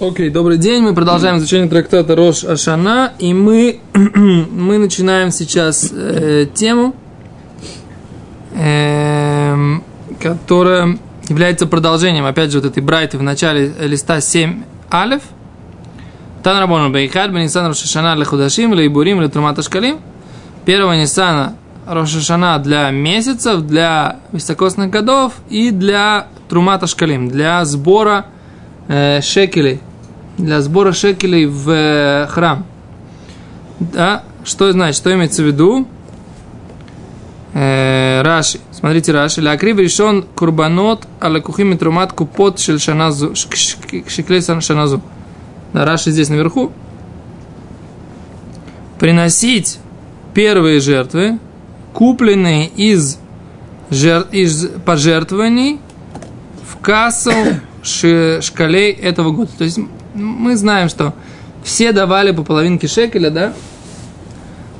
Окей, добрый день. Мы продолжаем изучение трактата Рош Ашана, и мы, мы начинаем сейчас э, тему, э, которая является продолжением, опять же, вот этой брайты в начале листа 7 алев. Тан Рабону Бейхад, Бенисан Рошашана для худашим, для ибурим, для трумата шкалим. Первого Нисана Рошашана для месяцев, для високосных годов и для трумата шкалим, для сбора шекелей, для сбора шекелей в э, храм. Да? Что значит, что имеется в виду? Э, Раши. Смотрите, Раши. Лакрив решен курбанот алакухим и трумат купот шель шаназу. Шеклей шаназу. Да, Раши здесь наверху. Приносить первые жертвы, купленные из, жер, из пожертвований в кассу шкалей этого года. То есть мы знаем, что все давали по половинке шекеля, да,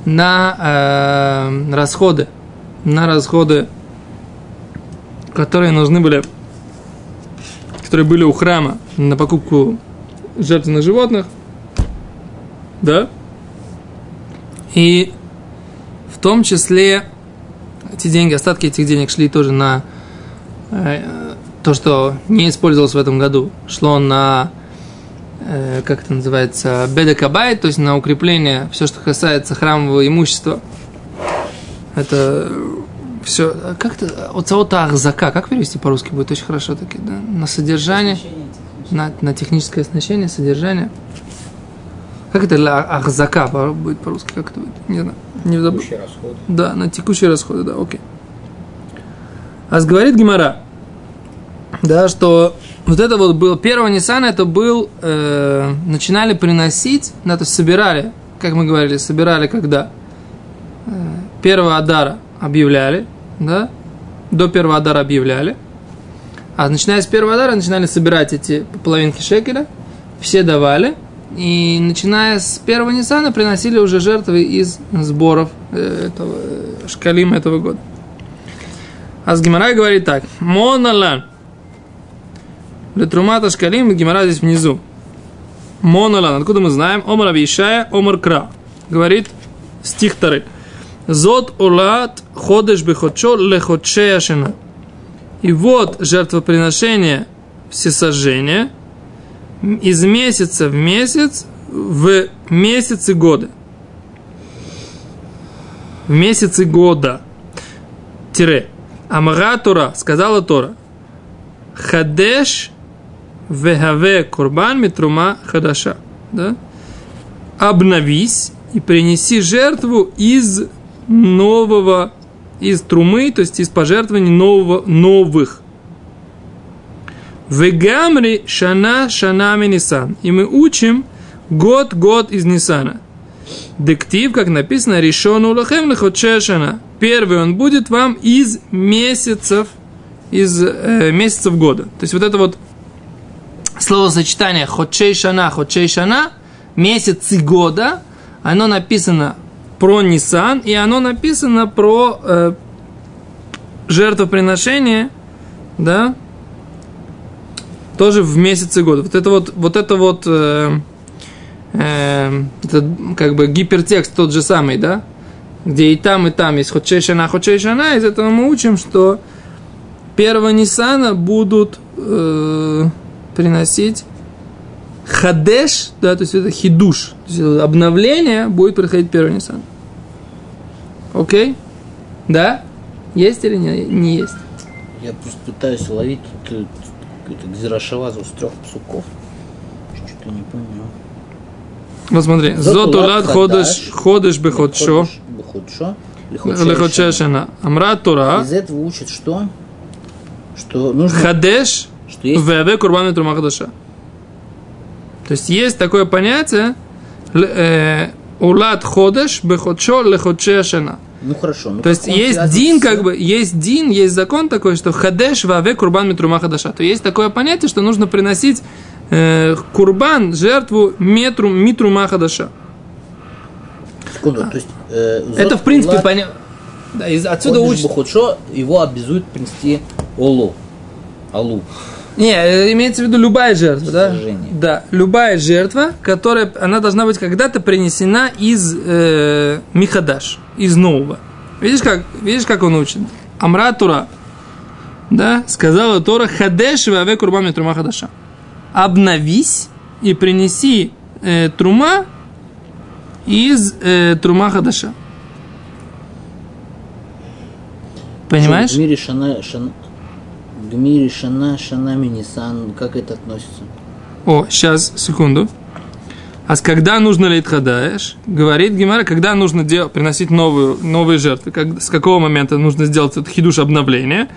на э, расходы, на расходы, которые нужны были, которые были у храма на покупку жертвенных животных, да, и в том числе эти деньги, остатки этих денег шли тоже на э, то, что не использовалось в этом году, шло на Э, как это называется, бедекабай, то есть на укрепление, все, что касается храмового имущества. Это все, как это, оцаота ахзака, как перевести по-русски будет очень хорошо таки, да? На содержание, на, на техническое оснащение, содержание. Как это ахзака будет по-русски, как это будет? Не знаю, не забыл. Да, на текущие расходы, да, окей. А говорит Гимара, да, что вот это вот был, первого Ниссана это был, э, начинали приносить, да, то есть собирали, как мы говорили, собирали когда? Э, первого Адара объявляли, да, до первого Адара объявляли, а начиная с первого Адара начинали собирать эти половинки шекеля, все давали, и начиная с первого Ниссана приносили уже жертвы из сборов э, этого, э, шкалима этого года. А с Гимарай говорит так, Моналан, Летрумата шкалим, Гимара здесь внизу. Монолан, откуда мы знаем? Омар Авишая, Омар Кра. Говорит стих второй. Зод улат ходеш бехочо лехочея шена. И вот жертвоприношение всесожжения из месяца в месяц в месяцы года. В месяцы года. Тире. Амара сказала Тора. Хадеш вехаве курбан митрума хадаша. Да? Обновись и принеси жертву из нового, из трумы, то есть из пожертвований нового, новых. Вегамри шана шанами нисан. И мы учим год-год из Нисана. Дектив, как написано, решену лахем шана. Первый он будет вам из месяцев, из э, месяцев года. То есть вот это вот словосочетание ходчей шана, ходчей шана, месяцы года, оно написано про Нисан, и оно написано про э, жертвоприношение, да, тоже в месяце года. Вот это вот, вот это вот, э, э, это как бы гипертекст тот же самый, да, где и там, и там есть ходчей шана, ходчей шана, из этого мы учим, что первого Нисана будут э, приносить хадеш, да, то есть это хидуш, то есть это обновление будет происходить первый Нисан. Окей? Да? Есть или не, не есть? Я просто пытаюсь ловить тут э, какую-то гзирашавазу с трех псуков. Что-то не понимаю. Вот смотри. Зотулад ходеш, ходеш беходшо. Беходшо. Леходша шана. Амра Тора. Из этого учат что? Что нужно... Хадеш Что есть Веве курбан трума хадаша. То есть есть такое понятие э, улад ходеш беходшо леходше шана. Ну хорошо. Ну То есть есть дин, как бы, есть дин, есть закон такой, что хадеш ваве курбан митрума хадаша. То есть такое понятие, что нужно приносить э, курбан, жертву метру, митрума хадаша. Секунду, то есть... э, Это, зод в принципе, понятно. Да, из, отсюда учится. бухудшо, его обязуют принести олу. Алу. Не, э, имеется в виду любая жертва, да? Да, любая жертва, которая, она должна быть когда-то принесена из э, Михадаш, из нового. Видишь, как, видишь, как он учит? Амра Тура, да, сказала Тора, хадеш ваве курбам трума хадаша. Обновись и принеси э, трума из э, трума хадаша. Понимаешь? В мире шана, шана, в мире шана, шанами нисан, как это относится? О, сейчас, секунду. А с когда нужно ли хадаеш? Говорит Гимара, когда нужно дел, приносить новую, новые жертвы, как, с какого момента нужно сделать этот хидуш обновления.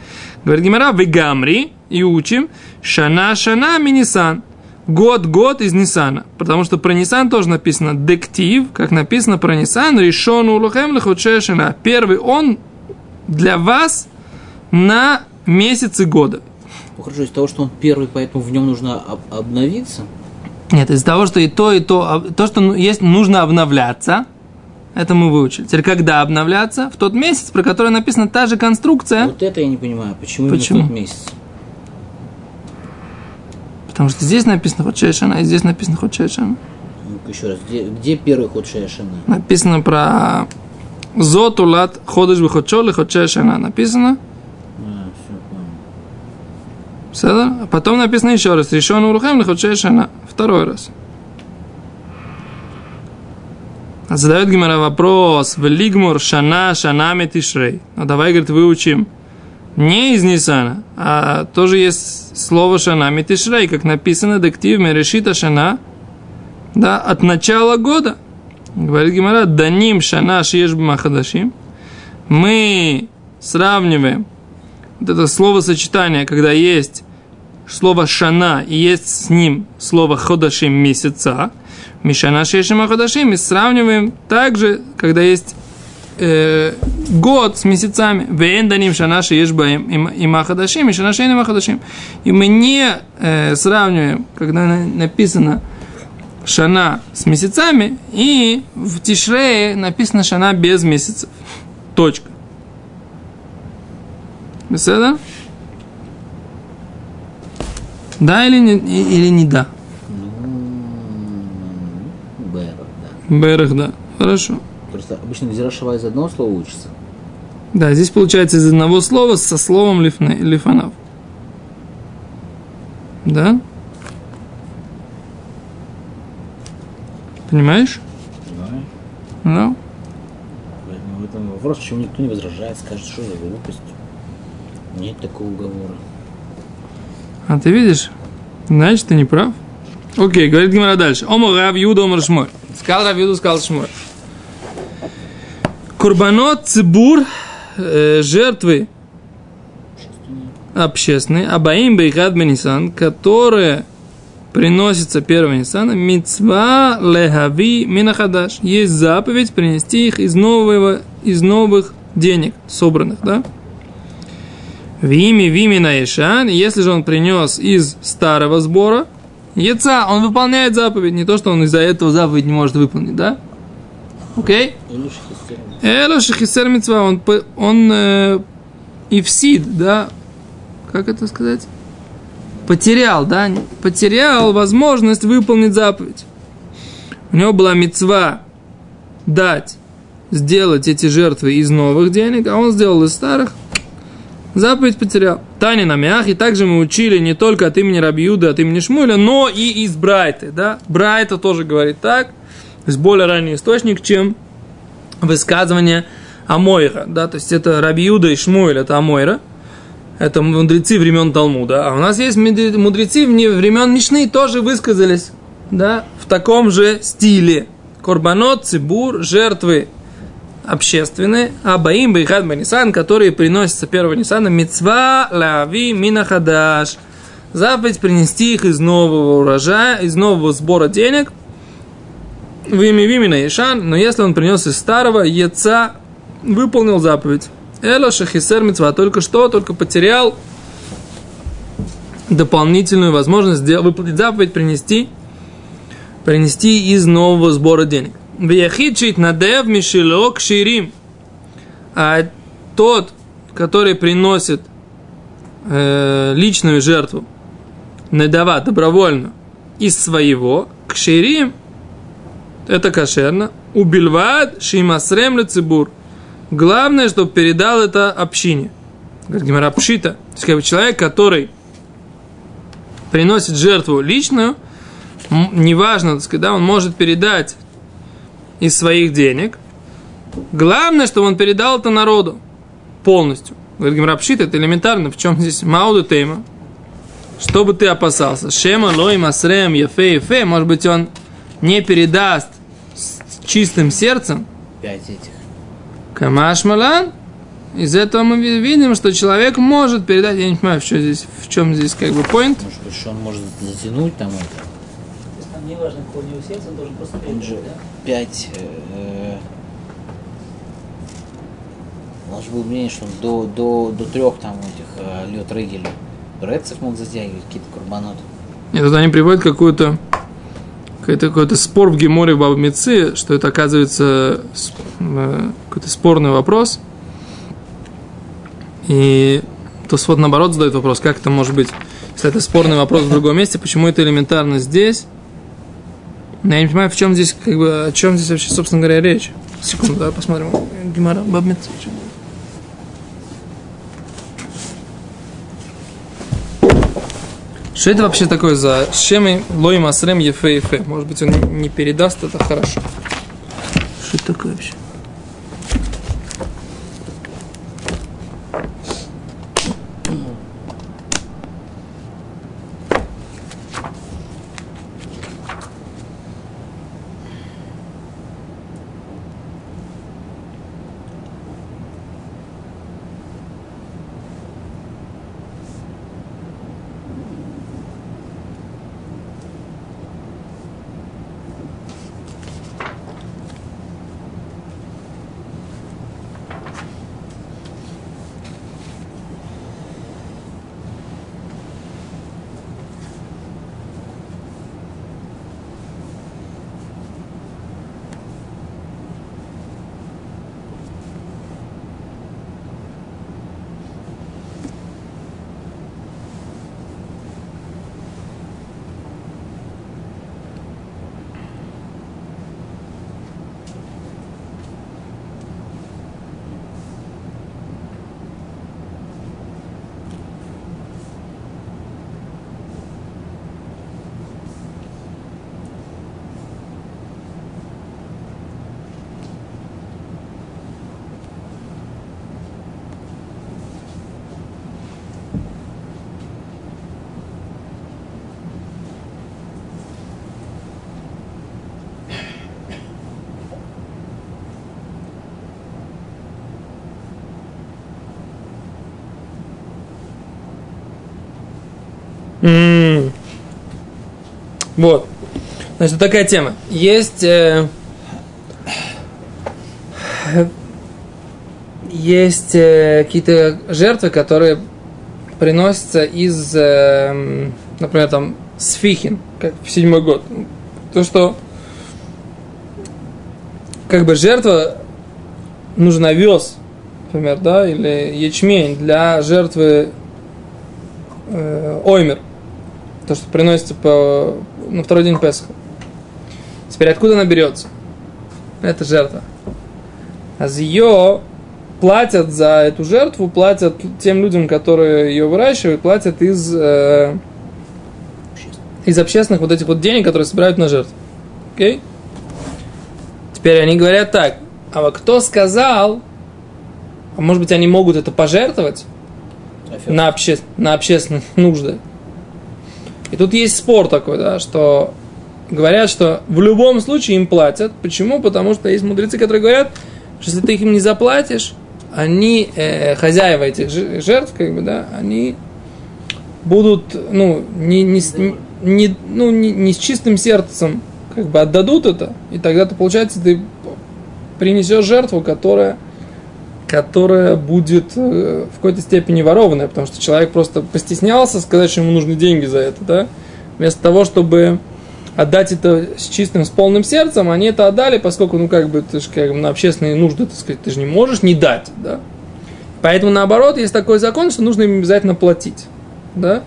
Говорит Гимара, вы гамри и учим шана шана минисан. Год, год из Нисана. Потому что про Нисан тоже написано дектив, как написано про Нисан, решен улухем лихучешина. Первый он для вас на месяцы года. Ну, хорошо, из того, что он первый, поэтому в нем нужно об- обновиться. Нет, из того, что и то, и то, то, что ну, есть, нужно обновляться, это мы выучили. Теперь, когда обновляться? В тот месяц, про который написана та же конструкция. Вот это я не понимаю, почему, Почему? именно тот месяц? Потому что здесь написано Ходшешана, и здесь написано Ходшешана. Ну-ка еще раз, где, где первый ход шана? Написано про Зотулат ходыш бы ходшол и Ходшешана. Написано. А, все, понял. Седа? А потом написано еще раз. Решен урухем ли Ходшешана. Второй раз. Задает Гимара вопрос. В лигмур шана шанами тишрей. Ну давай, говорит, выучим. Не из Нисана, а тоже есть слово шанами тишрей, как написано дектив решита шана. Да, от начала года. Говорит Гимара, даним шана шиеш махадашим. Мы сравниваем вот это словосочетание, когда есть слово шана и есть с ним слово ходашим месяца, мишана шешим ходашим, мы сравниваем также, когда есть э, год с месяцами. Вен даним шана шеш баим и махадашим, и шана шейна махадашим. И мы не э, сравниваем, когда на- написано шана с месяцами, и в Тишрее написано шана без месяцев. Точка. Беседа? Да или не, или не да? Ну, да. Берех, да. Хорошо. Просто обычно Гзирашева из одного слова учится. Да, здесь получается из одного слова со словом лифне, лифанав. Да? Понимаешь? Да. Поэтому в этом вопрос, почему никто не возражает, скажет, что за глупость. Нет такого уговора. А ты видишь? Значит, ты не прав. Окей, говорит Гимара дальше. Омо Рав Юда Омар Шмой. Сказал Рав Юда, сказал Шмой. Курбанот цибур, э, жертвы общественные, абаим бейхад бенисан, которые приносятся первого Нисана, мицва лехави минахадаш. Есть заповедь принести их из, нового, из новых денег, собранных, да? Вими, вими на Ишан, если же он принес из старого сбора, яйца, он выполняет заповедь, не то, что он из-за этого заповедь не может выполнить, да? Окей? Эла шахисер митцва, он, он э, ивсид, да? Как это сказать? Потерял, да? Потерял возможность выполнить заповедь. У него была мецва дать, сделать эти жертвы из новых денег, а он сделал из старых. Заповедь потерял. Таня на мях, и также мы учили не только от имени Рабиуда, от имени Шмуля, но и из Брайты, да? Брайта тоже говорит так, то есть более ранний источник, чем высказывание Амойра, да, то есть это Рабиуда и Шмуэль, это Амойра, это мудрецы времен Талмуда, а у нас есть мудре- мудрецы времен Мишны тоже высказались, да, в таком же стиле. Корбанот, цибур, жертвы общественные, абаим, бейхад, банисан, которые приносятся первого Нисана, мецва, лави, минахадаш. Заповедь принести их из нового урожая, из нового сбора денег, в имя Вимина Ишан, но если он принес из старого, яца выполнил заповедь. Эла шахисер митцва, только что, только потерял дополнительную возможность выполнить заповедь, принести, принести из нового сбора денег. Вияхидшит надев мишилок ширим. А тот, который приносит э, личную жертву недава добровольно из своего, к ширим, это кошерно, убильвад шимасрем цибур. Главное, чтобы передал это общине. Говорит Гимара Пшита. То есть, как бы человек, который приносит жертву личную, неважно, так сказать, да, он может передать из своих денег. Главное, чтобы он передал это народу полностью. Говорит Гимара Пшита, это элементарно. В чем здесь Мауду Тейма? Что бы ты опасался? Шема, Лой, Масрем, Ефе, Ефе. Может быть, он не передаст с чистым сердцем. Пять этих. Камаш Малан. Из этого мы видим, что человек может передать. Я не понимаю, в чем здесь, в чем здесь как бы point. Может что он может затянуть там это. То есть там не важно, какое у него сердце, он должен просто Он же передать, да? пять. э, У нас же было мнение, что он до, до, до трех там этих э, лед рыгелей. Рецев мог затягивать какие-то курбаноты. И тут они приводят какую-то какой-то, какой-то спор в Геморе в Бабмице, что это оказывается э, какой-то спорный вопрос. И Тосфот наоборот задает вопрос, как это может быть, если это спорный вопрос в другом месте, почему это элементарно здесь? Но я не понимаю, в чем здесь, как бы, о чем здесь вообще, собственно говоря, речь. Секунду, давай посмотрим. Гемора Бабмице. Что это вообще такое за шемы лой масрем ефе ефе? Может быть, он не передаст это хорошо. Что это такое вообще? Вот. Значит, такая тема. Есть... э, есть э, какие-то жертвы, которые приносятся из, э, например, там, сфихин, как в седьмой год. То, что как бы жертва нужен овес, например, да, или ячмень для жертвы э, оймер, то, что приносится по, на второй день Песха. Теперь откуда она берется? Это жертва. А за ее платят за эту жертву, платят тем людям, которые ее выращивают, платят из, э, из общественных вот этих вот денег, которые собирают на жертву. Окей? Теперь они говорят так, а вот кто сказал, а может быть они могут это пожертвовать на, обще, на общественные нужды. И тут есть спор такой, да, что говорят, что в любом случае им платят. Почему? Потому что есть мудрецы, которые говорят, что если ты им не заплатишь, они, э, хозяева этих жертв, как бы, да, они будут, ну, не, не, не, ну, не, не с чистым сердцем, как бы отдадут это, и тогда то получается ты принесешь жертву, которая, которая будет э, в какой-то степени ворованная, потому что человек просто постеснялся сказать, что ему нужны деньги за это, да, вместо того, чтобы отдать это с чистым, с полным сердцем, они это отдали, поскольку, ну, как бы, ты же, как бы, на общественные нужды, так сказать, ты же не можешь не дать, да. Поэтому, наоборот, есть такой закон, что нужно им обязательно платить, да.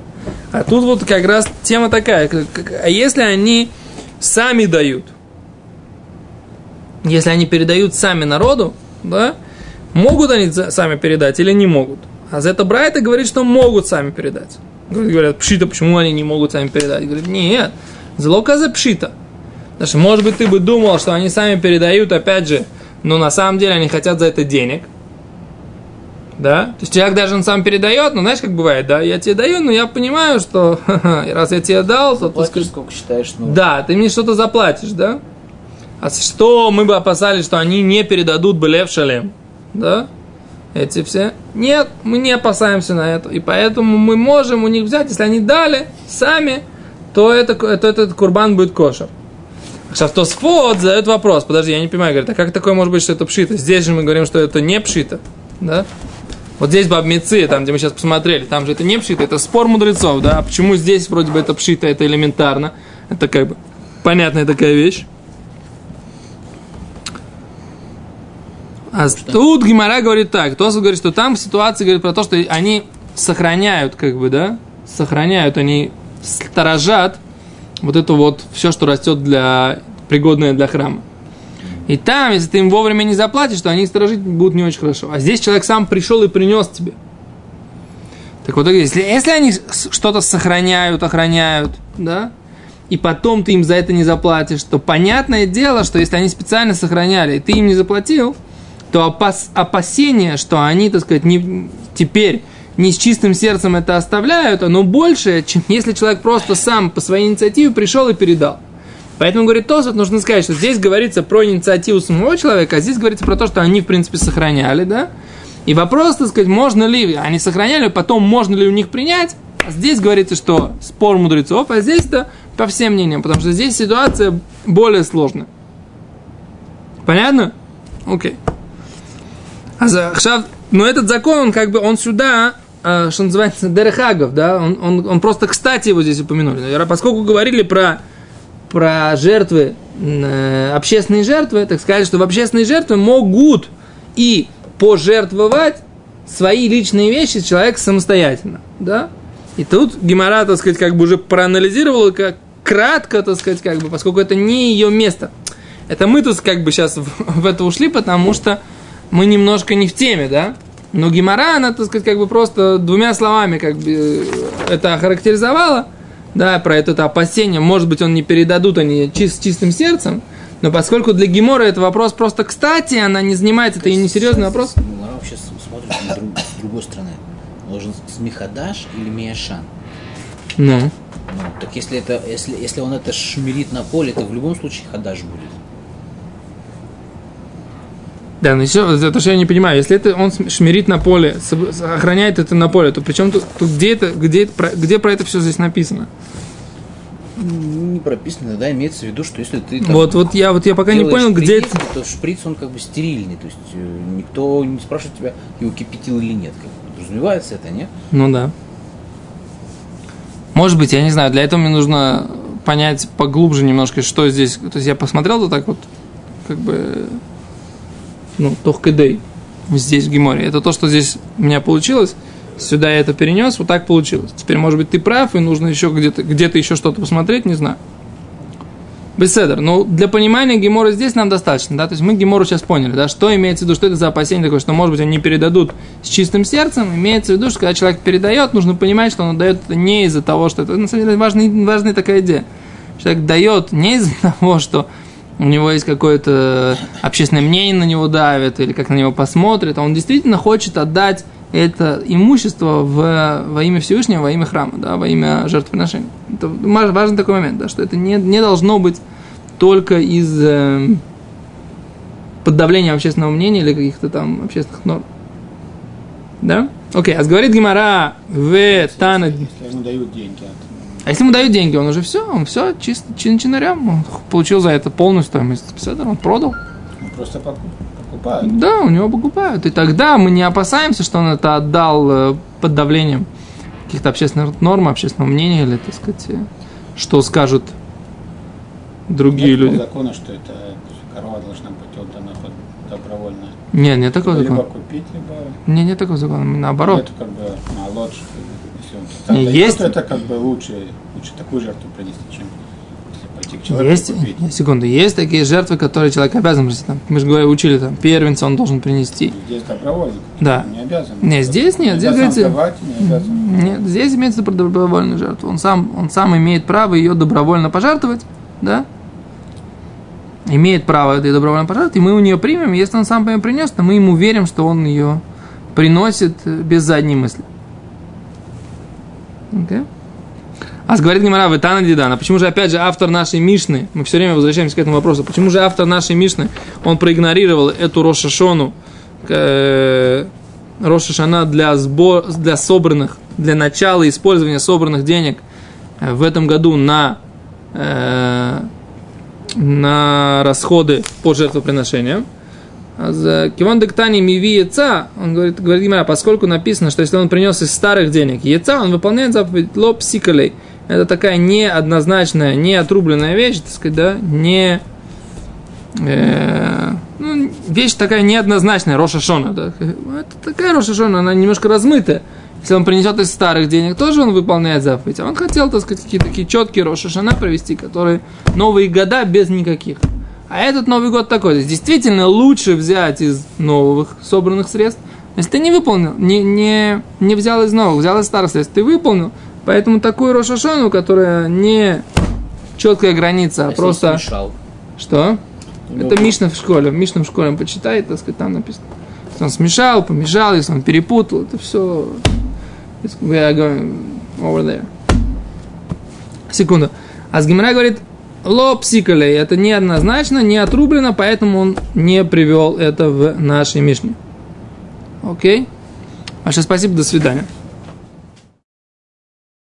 А тут вот как раз тема такая, а если они сами дают, если они передают сами народу, да, могут они сами передать или не могут? А за это Брайта говорит, что могут сами передать. Говорят, пшита, почему они не могут сами передать? Говорит, нет, залока за пшита. Потому что, может быть, ты бы думал, что они сами передают, опять же, но на самом деле они хотят за это денег. Да? То есть человек даже он сам передает, но знаешь, как бывает, да, я тебе даю, но я понимаю, что раз я тебе дал, то ты скажешь, сколько считаешь нужным. да, ты мне что-то заплатишь, да? А что мы бы опасались, что они не передадут бы лев шалем? Да? Эти все. Нет, мы не опасаемся на это. И поэтому мы можем у них взять, если они дали сами, то, это, то этот курбан будет кошер. Сейчас то спот задает вопрос. Подожди, я не понимаю, говорит, а как такое может быть, что это пшито? Здесь же мы говорим, что это не пшито. Да? Вот здесь бабмецы, там, где мы сейчас посмотрели, там же это не пшито, это спор мудрецов, да? А почему здесь вроде бы это пшито, это элементарно? Это как бы понятная такая вещь. А тут Гимара говорит так. Тосов говорит, что там ситуация говорит про то, что они сохраняют, как бы, да, сохраняют, они сторожат вот это вот все, что растет для пригодное для храма. И там, если ты им вовремя не заплатишь, то они сторожить будут не очень хорошо. А здесь человек сам пришел и принес тебе. Так вот, если, если они что-то сохраняют, охраняют, да, и потом ты им за это не заплатишь, то понятное дело, что если они специально сохраняли, и ты им не заплатил, то опас, опасение, что они, так сказать, не, теперь не с чистым сердцем это оставляют, оно больше, чем если человек просто сам по своей инициативе пришел и передал. Поэтому, говорит Тосот, нужно сказать, что здесь говорится про инициативу самого человека, а здесь говорится про то, что они, в принципе, сохраняли, да? И вопрос, так сказать, можно ли, они сохраняли, потом можно ли у них принять, а здесь говорится, что спор мудрецов, а здесь-то по всем мнениям, потому что здесь ситуация более сложная. Понятно? Окей. Хшав- но этот закон, он как бы, он сюда, э, что называется, дерехагов, да, он, он, он просто, кстати, его здесь упомянули. Поскольку говорили про, про жертвы, э, общественные жертвы, так сказать, что в общественные жертвы могут и пожертвовать свои личные вещи человек самостоятельно, да? И тут Гемора, так сказать, как бы уже проанализировала как кратко, так сказать, как бы, поскольку это не ее место. Это мы тут как бы сейчас в, в это ушли, потому что мы немножко не в теме, да? Но Гемора, она, так сказать, как бы просто двумя словами как бы э, это охарактеризовала, да, про это, это опасение, может быть, он не передадут они чис- с чистым сердцем, но поскольку для Гемора это вопрос просто кстати, она не занимается, это и несерьезный вопрос. Мара вообще смотрит на друг- с другой стороны. Должен с Михадаш или Миашан? Ну, Ну, так если, это, если, если он это шмирит на поле, то в любом случае Хадаш будет. Да, но еще, это что я не понимаю, если это он шмирит на поле, охраняет это на поле, то причем тут, тут где это, где, про- где про это все здесь написано? Не прописано, да, имеется в виду, что если ты там Вот, вот я, вот я пока не понял, где это. шприц, то шприц, он как бы стерильный, то есть э, никто не спрашивает тебя, его кипятил или нет. Как бы. Подразумевается это, нет? Ну да. Может быть, я не знаю, для этого мне нужно понять поглубже немножко, что здесь. То есть я посмотрел вот так вот, как бы, ну, тохкадей здесь в Гиморе. Это то, что здесь у меня получилось. Сюда я это перенес, вот так получилось. Теперь, может быть, ты прав, и нужно еще где-то где еще что-то посмотреть, не знаю. Беседер. Но для понимания Гемора здесь нам достаточно, да, то есть мы Гемору сейчас поняли, да, что имеется в виду, что это за опасение такое, что, может быть, они передадут с чистым сердцем, имеется в виду, что когда человек передает, нужно понимать, что он дает это не из-за того, что это, на самом деле, важная, важная такая идея. Человек дает не из-за того, что у него есть какое-то общественное мнение на него давит, или как на него посмотрят, а он действительно хочет отдать это имущество в, во имя Всевышнего, во имя храма, да, во имя жертвоприношения. Это важный такой момент, да, что это не, не должно быть только из э, под давлением общественного мнения или каких-то там общественных норм. Да? Окей, а говорит Гимара в Тана. Если ему дают деньги от А если ему дают деньги, он уже все, он все чисто чин чинарем, он получил за это полную стоимость. Беседер, он продал. ну, просто покуп- покупают. Да, у него покупают. И тогда мы не опасаемся, что он это отдал э, под давлением каких-то общественных норм, общественного мнения, или, так сказать, э, что скажут другие Нет люди. закона, что это корова должна быть отдана под добровольно. Нет, нет такого либо закона. купить, либо Не, нет такого закона. Наоборот. это как бы на лодж, все. Есть- Это как бы лучше, лучше такую жертву принести, чем пойти к человеку Есть, купить. секунду, есть такие жертвы, которые человек обязан принести. Там, мы же говорили, учили, там, первенца он должен принести. Здесь добровольно. Да. Не обязан. Не, здесь нет, Не здесь говорится- давать, не обязан. Нет, здесь имеется про добровольную жертву. Он сам, он сам имеет право ее добровольно пожертвовать, да? Имеет право этой добровольно пожертвовать, и мы у нее примем. Если он сам ее принес, то мы ему верим, что он ее приносит э, без задней мысли. Окей? А говорит Гимара, вы Тана Дидана. Почему же, опять же, автор нашей Мишны, мы все время возвращаемся к этому вопросу, почему же автор нашей Мишны, он проигнорировал эту Рошашону, э, Рошашана для, сбор, для собранных, для начала использования собранных денег э, в этом году на, э, на расходы по жертвоприношениям. Кивон Дектани Миви Яца, он говорит, говорит Гимара, поскольку написано, что если он принес из старых денег Яца, он выполняет заповедь лоб сикалей. Это такая неоднозначная, не отрубленная вещь, так сказать, да, не... э, ну, вещь такая неоднозначная, Роша Шона. Да. Это такая Роша Шона, она немножко размытая. Если он принесет из старых денег, тоже он выполняет заповедь. А он хотел, так сказать, какие-то такие четкие Роша Шана провести, которые новые года без никаких. А этот Новый год такой. То есть, действительно лучше взять из новых собранных средств. Если ты не выполнил, не, не, не взял из новых, взял из старых средств, ты выполнил. Поэтому такую Рошашону, которая не четкая граница, а Если просто... Что? Ну, Это Мишна в школе. Мишна в школе он почитает, так сказать, там написано. Если он смешал, помешал, если он перепутал, это все... Are going over there. Секунду. А с Гимара говорит, ло псикалей, это неоднозначно, не отрублено, поэтому он не привел это в нашей Мишне. Окей? Ваше спасибо, до свидания.